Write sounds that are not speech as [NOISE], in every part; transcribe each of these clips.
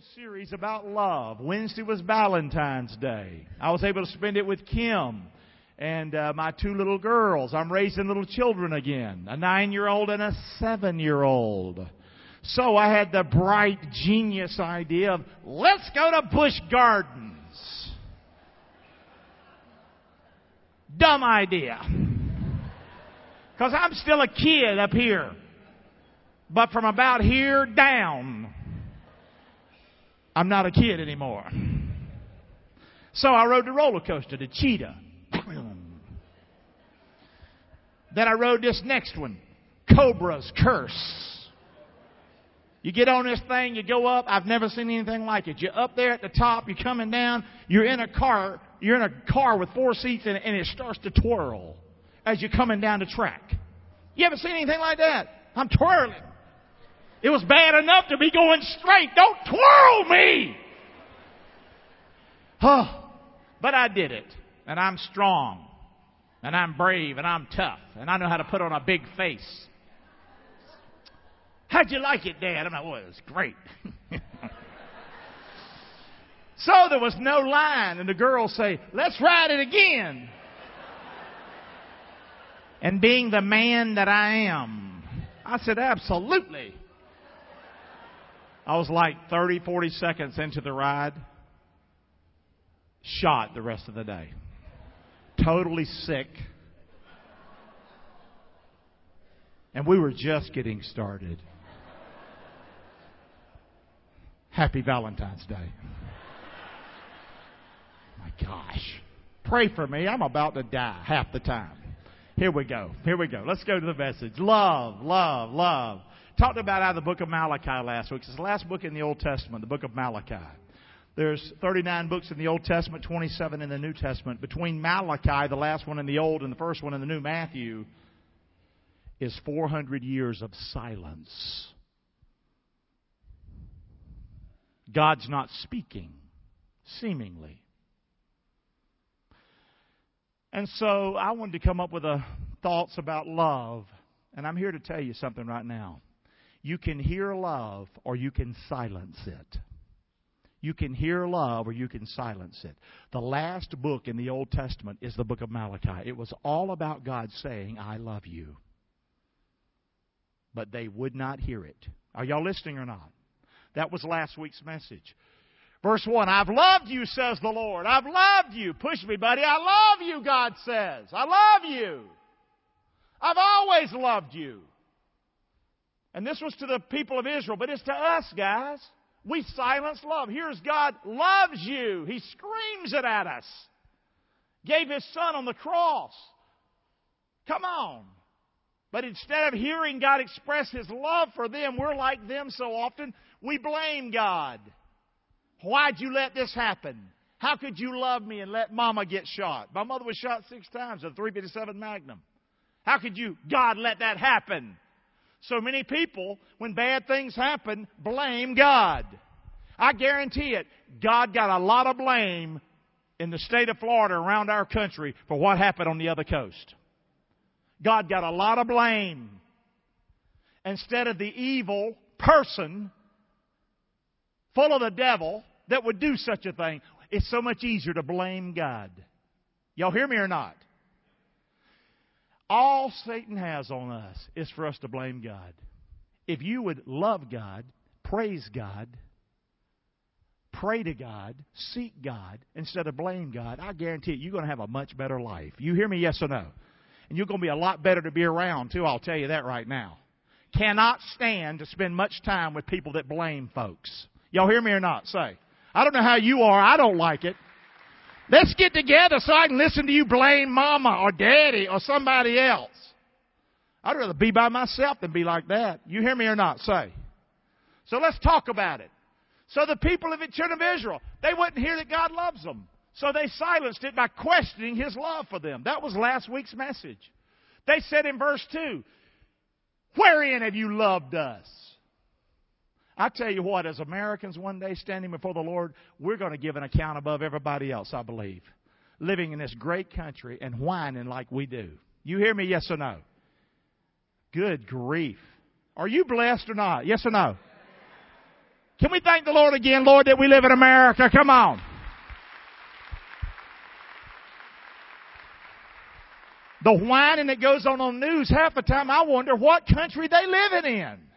little series about love. Wednesday was Valentine's Day. I was able to spend it with Kim and uh, my two little girls. I'm raising little children again, a nine-year-old and a seven-year-old. So I had the bright genius idea of let's go to Busch Gardens. Dumb idea. Because I'm still a kid up here. But from about here down, I'm not a kid anymore. So I rode the roller coaster, the cheetah. [CLEARS THROAT] then I rode this next one, Cobra's Curse. You get on this thing, you go up. I've never seen anything like it. You're up there at the top, you're coming down, you're in a car, you're in a car with four seats in it, and it starts to twirl as you're coming down the track. You ever seen anything like that? I'm twirling. It was bad enough to be going straight. Don't twirl me! Huh. but I did it. And I'm strong. And I'm brave. And I'm tough. And I know how to put on a big face. How'd you like it, Dad? I'm like, well, it was great. [LAUGHS] so there was no line, and the girls say, let's ride it again. and being the man that I am, I said, absolutely. I was like 30, 40 seconds into the ride, shot the rest of the day. Totally sick. And we were just getting started. Happy Valentine's Day. My gosh. Pray for me. I'm about to die half the time. Here we go. Here we go. Let's go to the message. Love, love, love. Talked about out of the book of Malachi last week. It's the last book in the Old Testament, the book of Malachi. There's 39 books in the Old Testament, 27 in the New Testament. Between Malachi, the last one in the Old, and the first one in the New, Matthew, is 400 years of silence. God's not speaking, seemingly. And so I wanted to come up with a thoughts about love, and I'm here to tell you something right now. You can hear love or you can silence it. You can hear love or you can silence it. The last book in the Old Testament is the book of Malachi. It was all about God saying, I love you. But they would not hear it. Are y'all listening or not? That was last week's message. Verse 1 I've loved you, says the Lord. I've loved you. Push me, buddy. I love you, God says. I love you. I've always loved you. And this was to the people of Israel, but it's to us, guys. We silence love. Here's God loves you. He screams it at us. Gave His Son on the cross. Come on. But instead of hearing God express His love for them, we're like them so often. We blame God. Why'd you let this happen? How could you love me and let mama get shot? My mother was shot six times with a 357 Magnum. How could you, God, let that happen? So many people, when bad things happen, blame God. I guarantee it, God got a lot of blame in the state of Florida around our country for what happened on the other coast. God got a lot of blame. Instead of the evil person full of the devil that would do such a thing, it's so much easier to blame God. Y'all hear me or not? All Satan has on us is for us to blame God. If you would love God, praise God, pray to God, seek God, instead of blame God, I guarantee you, you're going to have a much better life. You hear me, yes or no? And you're going to be a lot better to be around, too, I'll tell you that right now. Cannot stand to spend much time with people that blame folks. Y'all hear me or not? Say. I don't know how you are. I don't like it. Let's get together so I can listen to you blame mama or daddy or somebody else. I'd rather be by myself than be like that. You hear me or not? Say. So let's talk about it. So the people of the children of Israel, they wouldn't hear that God loves them. So they silenced it by questioning His love for them. That was last week's message. They said in verse 2, Wherein have you loved us? I tell you what, as Americans one day standing before the Lord, we're going to give an account above everybody else, I believe. Living in this great country and whining like we do. You hear me, yes or no? Good grief. Are you blessed or not? Yes or no? Can we thank the Lord again, Lord, that we live in America? Come on. The whining that goes on on news, half the time I wonder what country they living in.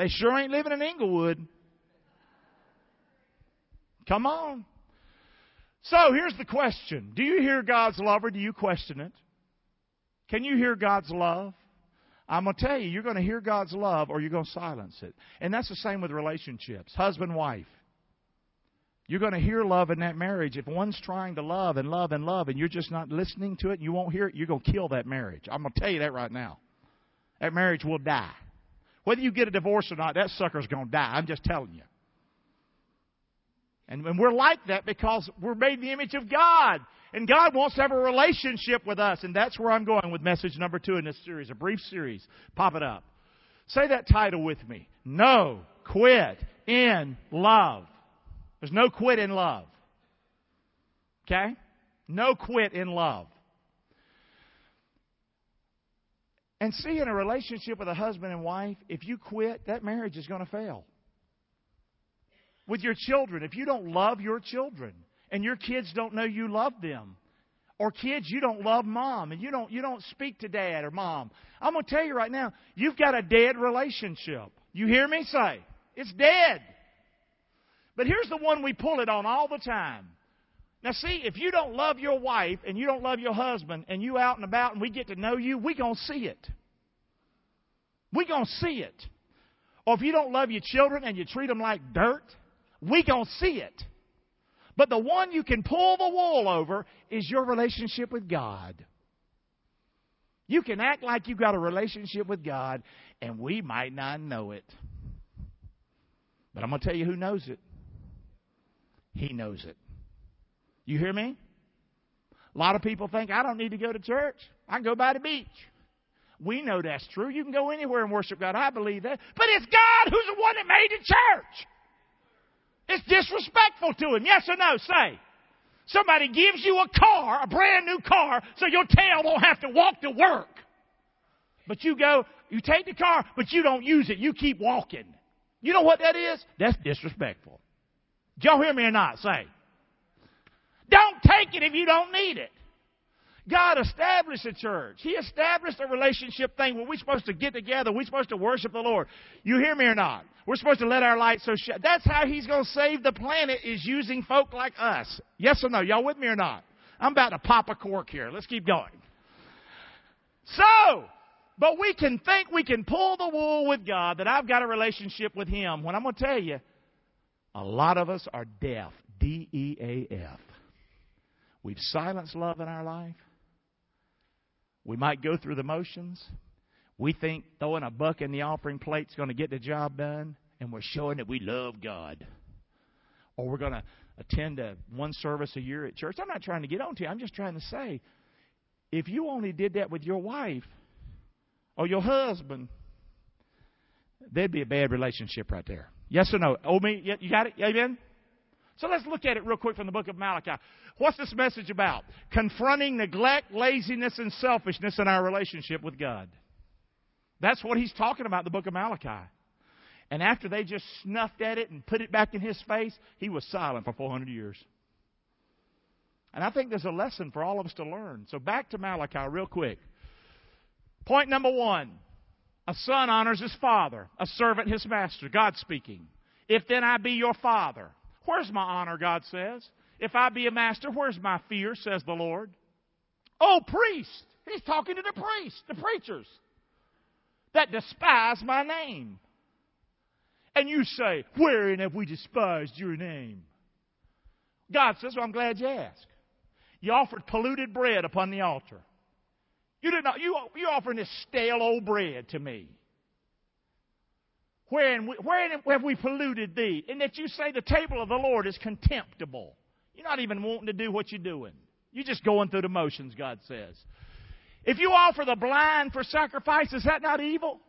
They sure ain't living in Englewood. Come on. So here's the question. Do you hear God's love or do you question it? Can you hear God's love? I'm going to tell you, you're going to hear God's love or you're going to silence it. And that's the same with relationships husband, wife. You're going to hear love in that marriage. If one's trying to love and love and love and you're just not listening to it and you won't hear it, you're going to kill that marriage. I'm going to tell you that right now. That marriage will die. Whether you get a divorce or not, that sucker's going to die. I'm just telling you. And, and we're like that because we're made in the image of God. And God wants to have a relationship with us. And that's where I'm going with message number two in this series, a brief series. Pop it up. Say that title with me. No quit in love. There's no quit in love. Okay? No quit in love. And see, in a relationship with a husband and wife, if you quit, that marriage is going to fail. With your children, if you don't love your children and your kids don't know you love them, or kids you don't love mom and you don't you don't speak to dad or mom, I'm going to tell you right now, you've got a dead relationship. You hear me say? It's dead. But here's the one we pull it on all the time. Now see, if you don't love your wife and you don't love your husband and you out and about and we get to know you, we're going to see it. We're going to see it. Or if you don't love your children and you treat them like dirt, we're going to see it. But the one you can pull the wool over is your relationship with God. You can act like you've got a relationship with God, and we might not know it. But I'm going to tell you who knows it. He knows it. You hear me? A lot of people think, I don't need to go to church. I can go by the beach. We know that's true. You can go anywhere and worship God. I believe that. But it's God who's the one that made the church. It's disrespectful to Him. Yes or no? Say. Somebody gives you a car, a brand new car, so your tail won't have to walk to work. But you go, you take the car, but you don't use it. You keep walking. You know what that is? That's disrespectful. Y'all hear me or not? Say. Don't take it if you don't need it. God established a church. He established a relationship thing where we're supposed to get together. We're supposed to worship the Lord. You hear me or not? We're supposed to let our light so shine. That's how He's going to save the planet is using folk like us. Yes or no? Y'all with me or not? I'm about to pop a cork here. Let's keep going. So, but we can think we can pull the wool with God that I've got a relationship with Him when I'm going to tell you, a lot of us are deaf. D E A F. We've silenced love in our life. We might go through the motions. We think throwing a buck in the offering plate is going to get the job done, and we're showing that we love God. Or we're going to attend a one service a year at church. I'm not trying to get on to you. I'm just trying to say, if you only did that with your wife or your husband, there'd be a bad relationship right there. Yes or no? Oh, me? You got it? Amen? So let's look at it real quick from the book of Malachi. What's this message about? Confronting neglect, laziness, and selfishness in our relationship with God. That's what he's talking about in the book of Malachi. And after they just snuffed at it and put it back in his face, he was silent for 400 years. And I think there's a lesson for all of us to learn. So back to Malachi real quick. Point number one. A son honors his father, a servant his master. God speaking. If then I be your father, Where's my honor, God says? If I be a master, where's my fear, says the Lord? Oh, priest! He's talking to the priests, the preachers, that despise my name. And you say, Wherein have we despised your name? God says, Well, I'm glad you asked. You offered polluted bread upon the altar. You did not, you, you're offering this stale old bread to me. Wherein, wherein have we polluted thee? In that you say the table of the Lord is contemptible. You're not even wanting to do what you're doing. You're just going through the motions, God says. If you offer the blind for sacrifice, is that not evil?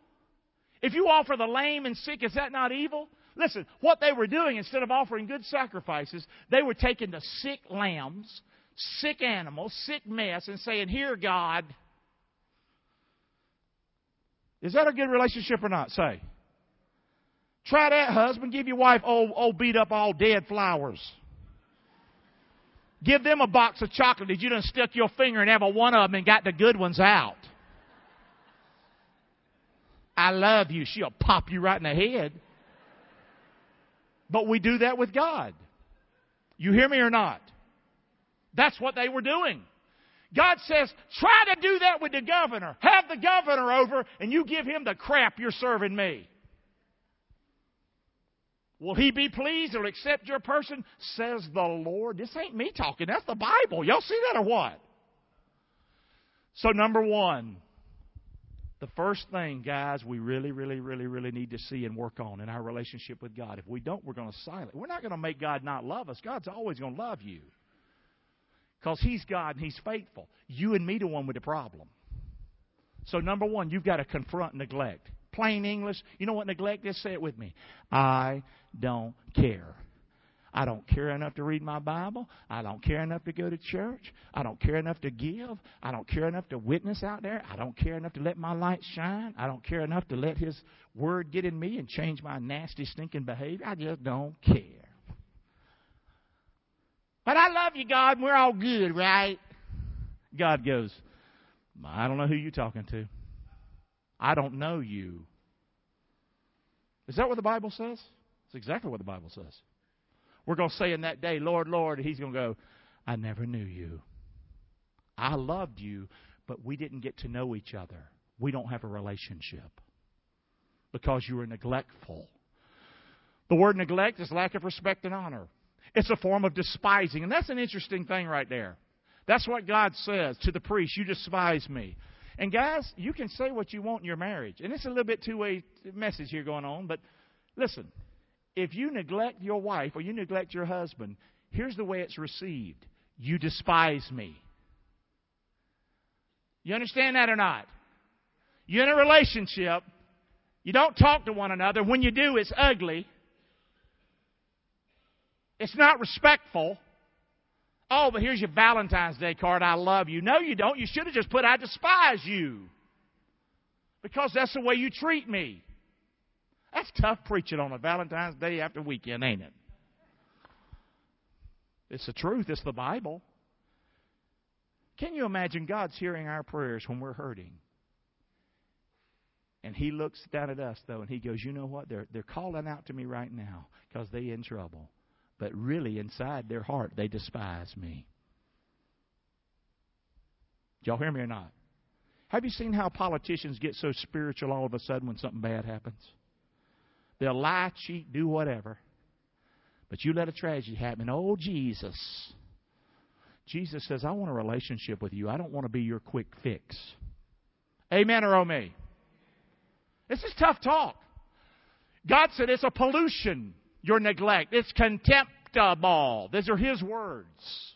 If you offer the lame and sick, is that not evil? Listen, what they were doing, instead of offering good sacrifices, they were taking the sick lambs, sick animals, sick mess, and saying, Here, God. Is that a good relationship or not? Say. Try that, husband. Give your wife old, old beat up, all dead flowers. Give them a box of chocolate that you done stuck your finger in every one of them and got the good ones out. I love you. She'll pop you right in the head. But we do that with God. You hear me or not? That's what they were doing. God says, try to do that with the governor. Have the governor over and you give him the crap you're serving me. Will he be pleased or accept your person? Says the Lord. This ain't me talking. That's the Bible. Y'all see that or what? So, number one, the first thing, guys, we really, really, really, really need to see and work on in our relationship with God. If we don't, we're going to silence. We're not going to make God not love us. God's always going to love you. Because He's God and He's faithful. You and me the one with the problem. So, number one, you've got to confront neglect. Plain English. You know what neglect is? Say it with me. I don't care. I don't care enough to read my Bible. I don't care enough to go to church. I don't care enough to give. I don't care enough to witness out there. I don't care enough to let my light shine. I don't care enough to let His Word get in me and change my nasty, stinking behavior. I just don't care. But I love you, God, and we're all good, right? God goes, I don't know who you're talking to. I don't know you. Is that what the Bible says? It's exactly what the Bible says. We're going to say in that day, Lord, Lord, and He's going to go, I never knew you. I loved you, but we didn't get to know each other. We don't have a relationship because you were neglectful. The word neglect is lack of respect and honor. It's a form of despising. And that's an interesting thing right there. That's what God says to the priest You despise me. And guys, you can say what you want in your marriage. And it's a little bit two way message here going on, but listen, if you neglect your wife or you neglect your husband, here's the way it's received you despise me. You understand that or not? You're in a relationship, you don't talk to one another. When you do, it's ugly, it's not respectful. Oh, but here's your Valentine's Day card. I love you. No, you don't. You should have just put, I despise you. Because that's the way you treat me. That's tough preaching on a Valentine's Day after weekend, ain't it? It's the truth, it's the Bible. Can you imagine God's hearing our prayers when we're hurting? And he looks down at us though and he goes, "You know what? They're they're calling out to me right now because they in trouble." But really inside their heart they despise me. Y'all hear me or not? Have you seen how politicians get so spiritual all of a sudden when something bad happens? They'll lie, cheat, do whatever. But you let a tragedy happen. Oh, Jesus. Jesus says, I want a relationship with you. I don't want to be your quick fix. Amen or oh me? This is tough talk. God said it's a pollution, your neglect. It's contemptible. These are His words.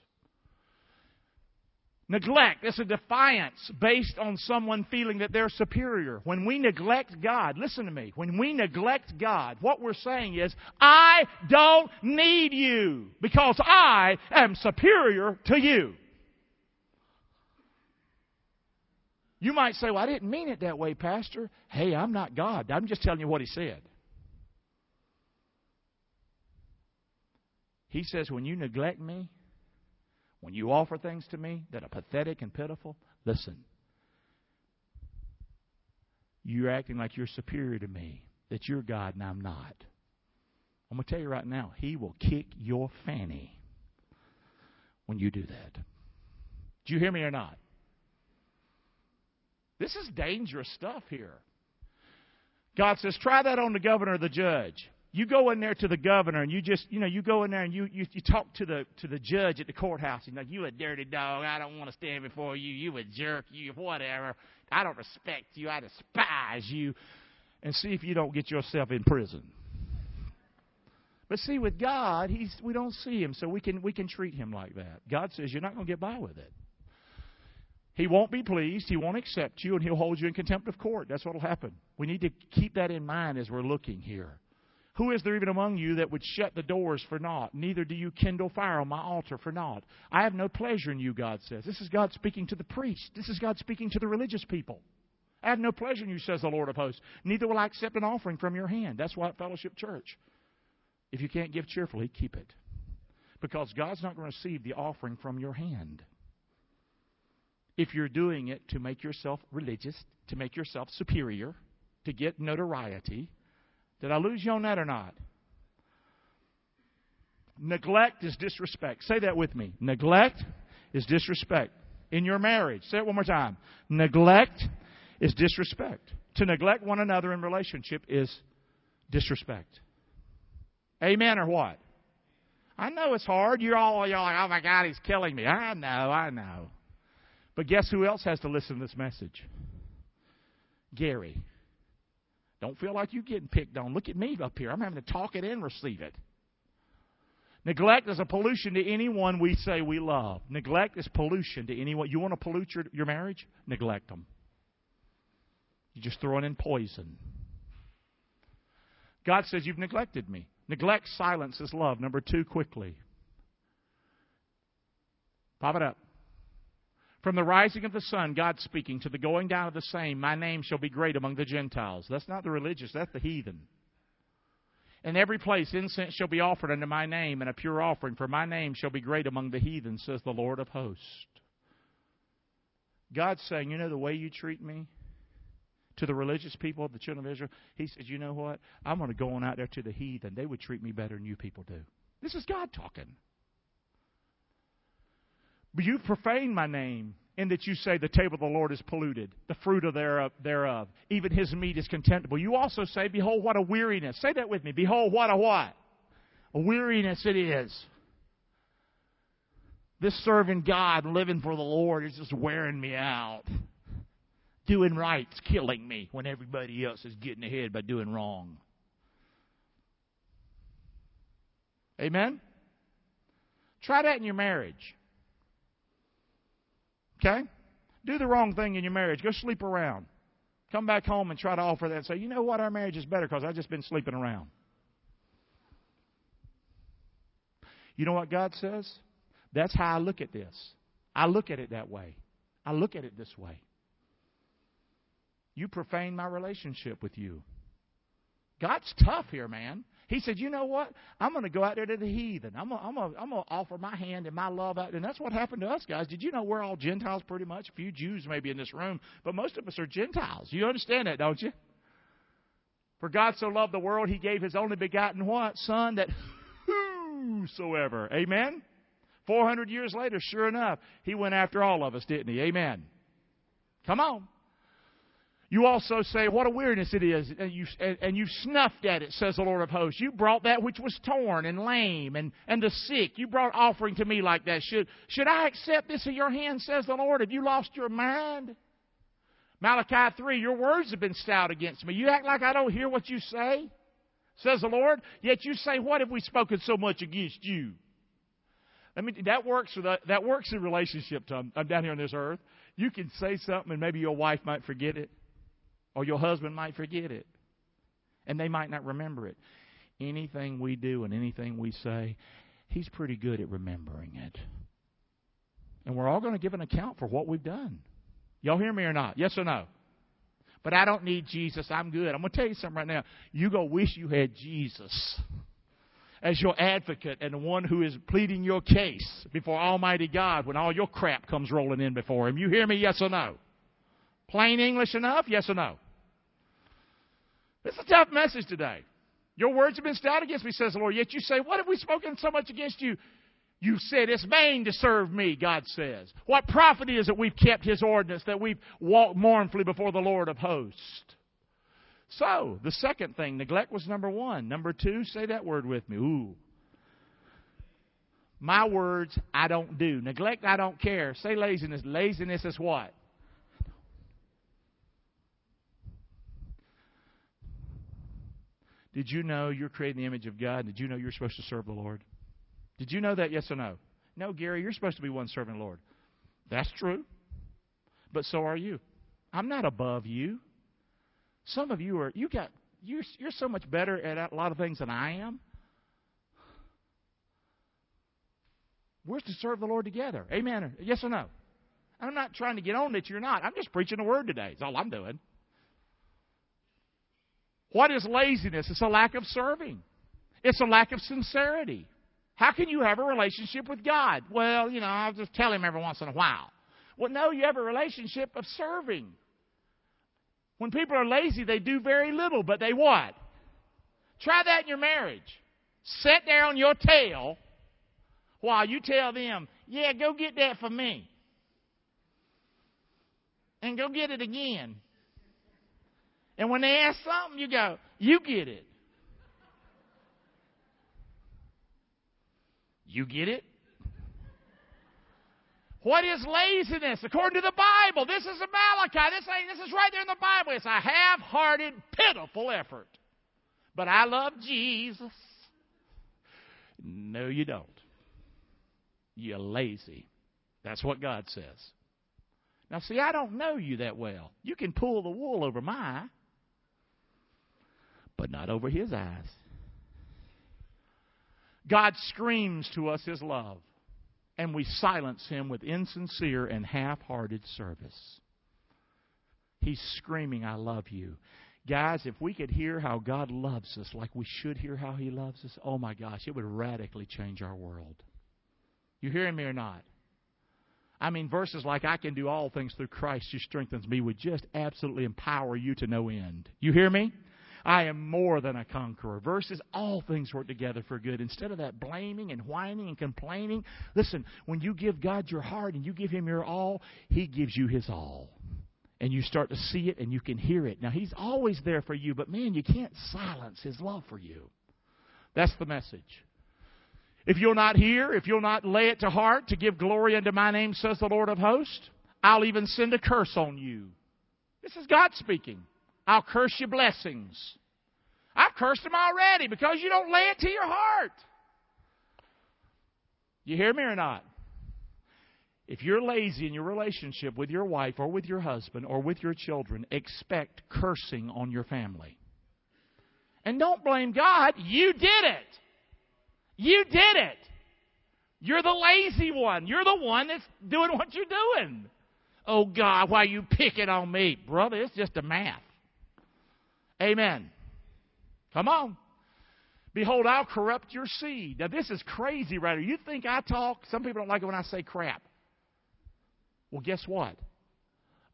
Neglect is a defiance based on someone feeling that they're superior. When we neglect God, listen to me, when we neglect God, what we're saying is, I don't need you because I am superior to you. You might say, Well, I didn't mean it that way, Pastor. Hey, I'm not God. I'm just telling you what He said. He says, When you neglect me, when you offer things to me that are pathetic and pitiful, listen. You're acting like you're superior to me, that you're God and I'm not. I'm going to tell you right now, He will kick your fanny when you do that. Do you hear me or not? This is dangerous stuff here. God says, try that on the governor or the judge you go in there to the governor and you just, you know, you go in there and you, you, you talk to the, to the judge at the courthouse. You like you a dirty dog. I don't want to stand before you. You a jerk. You whatever. I don't respect you. I despise you. And see if you don't get yourself in prison. But see, with God, he's, we don't see him, so we can, we can treat him like that. God says you're not going to get by with it. He won't be pleased. He won't accept you, and he'll hold you in contempt of court. That's what will happen. We need to keep that in mind as we're looking here. Who is there even among you that would shut the doors for naught? Neither do you kindle fire on my altar for naught. I have no pleasure in you, God says. This is God speaking to the priest. This is God speaking to the religious people. I have no pleasure in you, says the Lord of hosts. Neither will I accept an offering from your hand. That's why at Fellowship Church. If you can't give cheerfully, keep it. Because God's not going to receive the offering from your hand. If you're doing it to make yourself religious, to make yourself superior, to get notoriety, did I lose you on that or not? Neglect is disrespect. Say that with me. Neglect is disrespect. In your marriage, say it one more time. Neglect is disrespect. To neglect one another in relationship is disrespect. Amen or what? I know it's hard. You're all you're like, oh my God, he's killing me. I know, I know. But guess who else has to listen to this message? Gary. Don't feel like you're getting picked on. Look at me up here. I'm having to talk it and receive it. Neglect is a pollution to anyone we say we love. Neglect is pollution to anyone. You want to pollute your, your marriage? Neglect them. You're just throwing in poison. God says, You've neglected me. Neglect silences love. Number two, quickly. Pop it up. From the rising of the sun, God speaking, to the going down of the same, my name shall be great among the Gentiles. That's not the religious, that's the heathen. In every place incense shall be offered unto my name, and a pure offering, for my name shall be great among the heathen, says the Lord of hosts. God's saying, You know the way you treat me? To the religious people of the children of Israel, He says, You know what? I'm going to go on out there to the heathen. They would treat me better than you people do. This is God talking. But you profane my name in that you say the table of the Lord is polluted, the fruit of thereof, thereof, even his meat is contemptible. You also say, Behold, what a weariness. Say that with me. Behold, what a what? A weariness it is. This serving God, living for the Lord, is just wearing me out. Doing right's killing me when everybody else is getting ahead by doing wrong. Amen? Try that in your marriage. Okay? Do the wrong thing in your marriage. Go sleep around. Come back home and try to offer that and say, you know what, our marriage is better because I've just been sleeping around. You know what God says? That's how I look at this. I look at it that way. I look at it this way. You profane my relationship with you. God's tough here, man. He said, You know what? I'm going to go out there to the heathen. I'm going I'm to I'm to offer my hand and my love out. And that's what happened to us, guys. Did you know we're all Gentiles pretty much? A few Jews maybe in this room, but most of us are Gentiles. You understand that, don't you? For God so loved the world, he gave his only begotten what? Son, that whosoever. Amen? 400 years later, sure enough, he went after all of us, didn't he? Amen. Come on. You also say, What a weirdness it is, and, you, and, you've snuffed at it, says the Lord of hosts. You brought that which was torn and lame and, and the sick. You brought offering to me like that. Should, should I accept this in your hand, says the Lord? Have you lost your mind? Malachi 3, your words have been stout against me. You act like I don't hear what you say, says the Lord. Yet you say, What have we spoken so much against you? I mean, that works. That works in relationship. To, I'm down here on this earth. You can say something, and maybe your wife might forget it. Or your husband might forget it. And they might not remember it. Anything we do and anything we say, he's pretty good at remembering it. And we're all going to give an account for what we've done. Y'all hear me or not? Yes or no? But I don't need Jesus. I'm good. I'm going to tell you something right now. You go wish you had Jesus as your advocate and the one who is pleading your case before Almighty God when all your crap comes rolling in before Him. You hear me? Yes or no? Plain English enough? Yes or no? It's a tough message today. Your words have been stout against me, says the Lord. Yet you say, What have we spoken so much against you? You said, It's vain to serve me, God says. What profit is it we've kept his ordinance, that we've walked mournfully before the Lord of hosts? So, the second thing, neglect was number one. Number two, say that word with me. Ooh. My words, I don't do. Neglect, I don't care. Say laziness. Laziness is what? Did you know you're created in the image of God? Did you know you're supposed to serve the Lord? Did you know that? Yes or no? No, Gary, you're supposed to be one serving the Lord. That's true. But so are you. I'm not above you. Some of you are you got you're you're so much better at a lot of things than I am. We're to serve the Lord together. Amen. Yes or no? I'm not trying to get on that you're not. I'm just preaching the word today. That's all I'm doing. What is laziness? It's a lack of serving. It's a lack of sincerity. How can you have a relationship with God? Well, you know, I'll just tell Him every once in a while. Well, no, you have a relationship of serving. When people are lazy, they do very little, but they what? Try that in your marriage. Sit there on your tail while you tell them, yeah, go get that for me. And go get it again. And when they ask something, you go, you get it. You get it? What is laziness? According to the Bible, this is a Malachi. This, this is right there in the Bible. It's a half hearted, pitiful effort. But I love Jesus. No, you don't. You're lazy. That's what God says. Now, see, I don't know you that well. You can pull the wool over my eye, but not over his eyes. God screams to us his love, and we silence him with insincere and half hearted service. He's screaming, I love you. Guys, if we could hear how God loves us like we should hear how He loves us, oh my gosh, it would radically change our world. You hearing me or not? I mean, verses like, I can do all things through Christ who strengthens me would just absolutely empower you to no end. You hear me? I am more than a conqueror. Verses, all things work together for good. Instead of that blaming and whining and complaining, listen, when you give God your heart and you give Him your all, He gives you His all and you start to see it and you can hear it. Now, He's always there for you, but man, you can't silence His love for you. That's the message. If you'll not hear, if you'll not lay it to heart to give glory unto my name, says the Lord of hosts, I'll even send a curse on you. This is God speaking. I'll curse your blessings. I've cursed them already because you don't lay it to your heart. You hear me or not? If you're lazy in your relationship with your wife or with your husband or with your children, expect cursing on your family. And don't blame God. You did it. You did it. You're the lazy one. You're the one that's doing what you're doing. Oh God, why are you picking on me? Brother, it's just a math. Amen. Come on. Behold, I'll corrupt your seed. Now, this is crazy, right? You think I talk? Some people don't like it when I say crap. Well, guess what?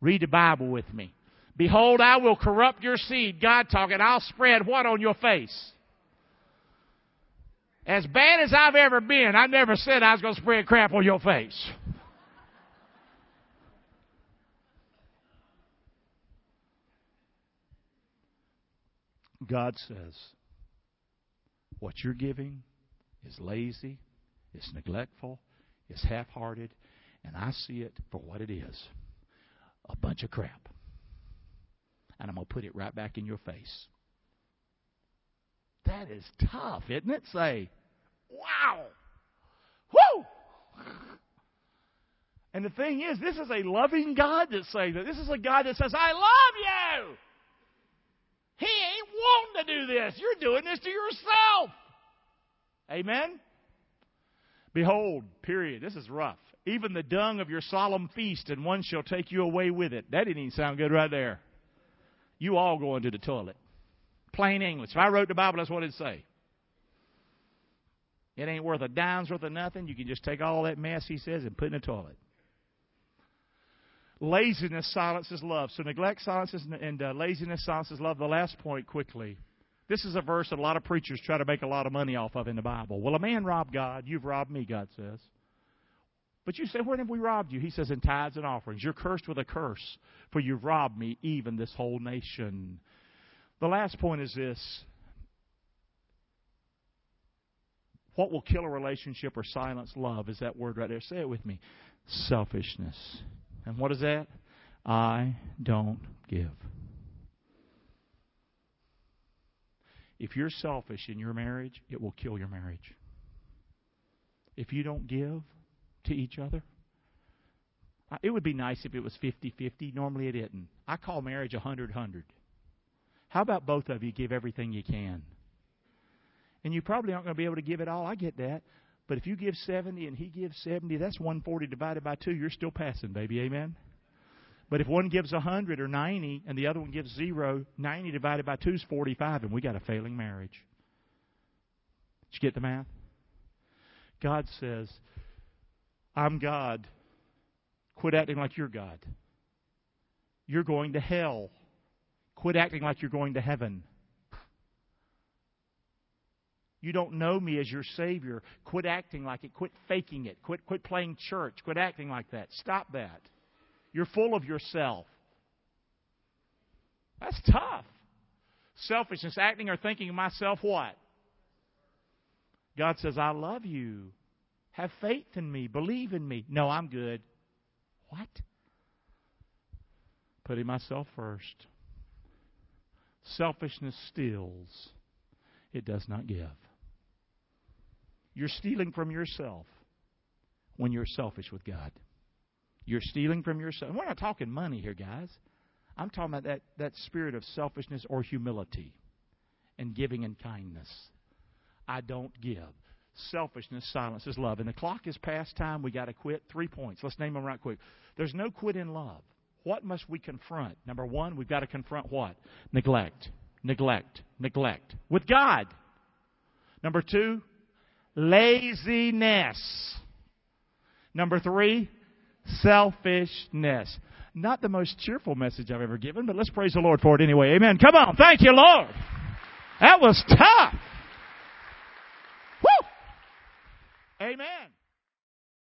Read the Bible with me. Behold, I will corrupt your seed. God talking. I'll spread what on your face? As bad as I've ever been, I never said I was going to spread crap on your face. God says, what you're giving is lazy, it's neglectful, it's half hearted, and I see it for what it is a bunch of crap. And I'm going to put it right back in your face. That is tough, isn't it? Say, wow. Whoo! And the thing is, this is a loving God that says that. This is a God that says, I love you. Wanting to do this. You're doing this to yourself. Amen? Behold, period. This is rough even the dung of your solemn feast, and one shall take you away with it. That didn't even sound good right there. You all go into the toilet. Plain English. If I wrote the Bible, that's what it'd say. It ain't worth a dime's worth of nothing. You can just take all that mess, he says, and put in the toilet. Laziness silences love. So neglect silences and uh, laziness silences love. The last point quickly. This is a verse that a lot of preachers try to make a lot of money off of in the Bible. Will a man rob God? You've robbed me, God says. But you say, Where have we robbed you? He says, In tithes and offerings. You're cursed with a curse, for you've robbed me, even this whole nation. The last point is this What will kill a relationship or silence love is that word right there. Say it with me selfishness. And what is that? I don't give. If you're selfish in your marriage, it will kill your marriage. If you don't give, to each other? It would be nice if it was 50 50. Normally it isn't. I call marriage 100 100. How about both of you give everything you can? And you probably aren't going to be able to give it all. I get that. But if you give 70 and he gives 70, that's 140 divided by 2. You're still passing, baby. Amen? But if one gives 100 or 90 and the other one gives 0, 90 divided by 2 is 45, and we got a failing marriage. Did you get the math? God says, I'm God. Quit acting like you're God. You're going to hell. Quit acting like you're going to heaven. You don't know me as your Savior. Quit acting like it. Quit faking it. Quit, quit playing church. Quit acting like that. Stop that. You're full of yourself. That's tough. Selfishness, acting or thinking of myself what? God says, I love you. Have faith in me. Believe in me. No, I'm good. What? Putting myself first. Selfishness steals, it does not give. You're stealing from yourself when you're selfish with God. You're stealing from yourself. We're not talking money here, guys. I'm talking about that, that spirit of selfishness or humility and giving and kindness. I don't give. Selfishness silences love. And the clock is past time. We got to quit. Three points. Let's name them right quick. There's no quit in love. What must we confront? Number one, we've got to confront what? Neglect. Neglect. Neglect. With God. Number two, laziness. Number three, selfishness. Not the most cheerful message I've ever given, but let's praise the Lord for it anyway. Amen. Come on. Thank you, Lord. That was tough. Woo! Amen.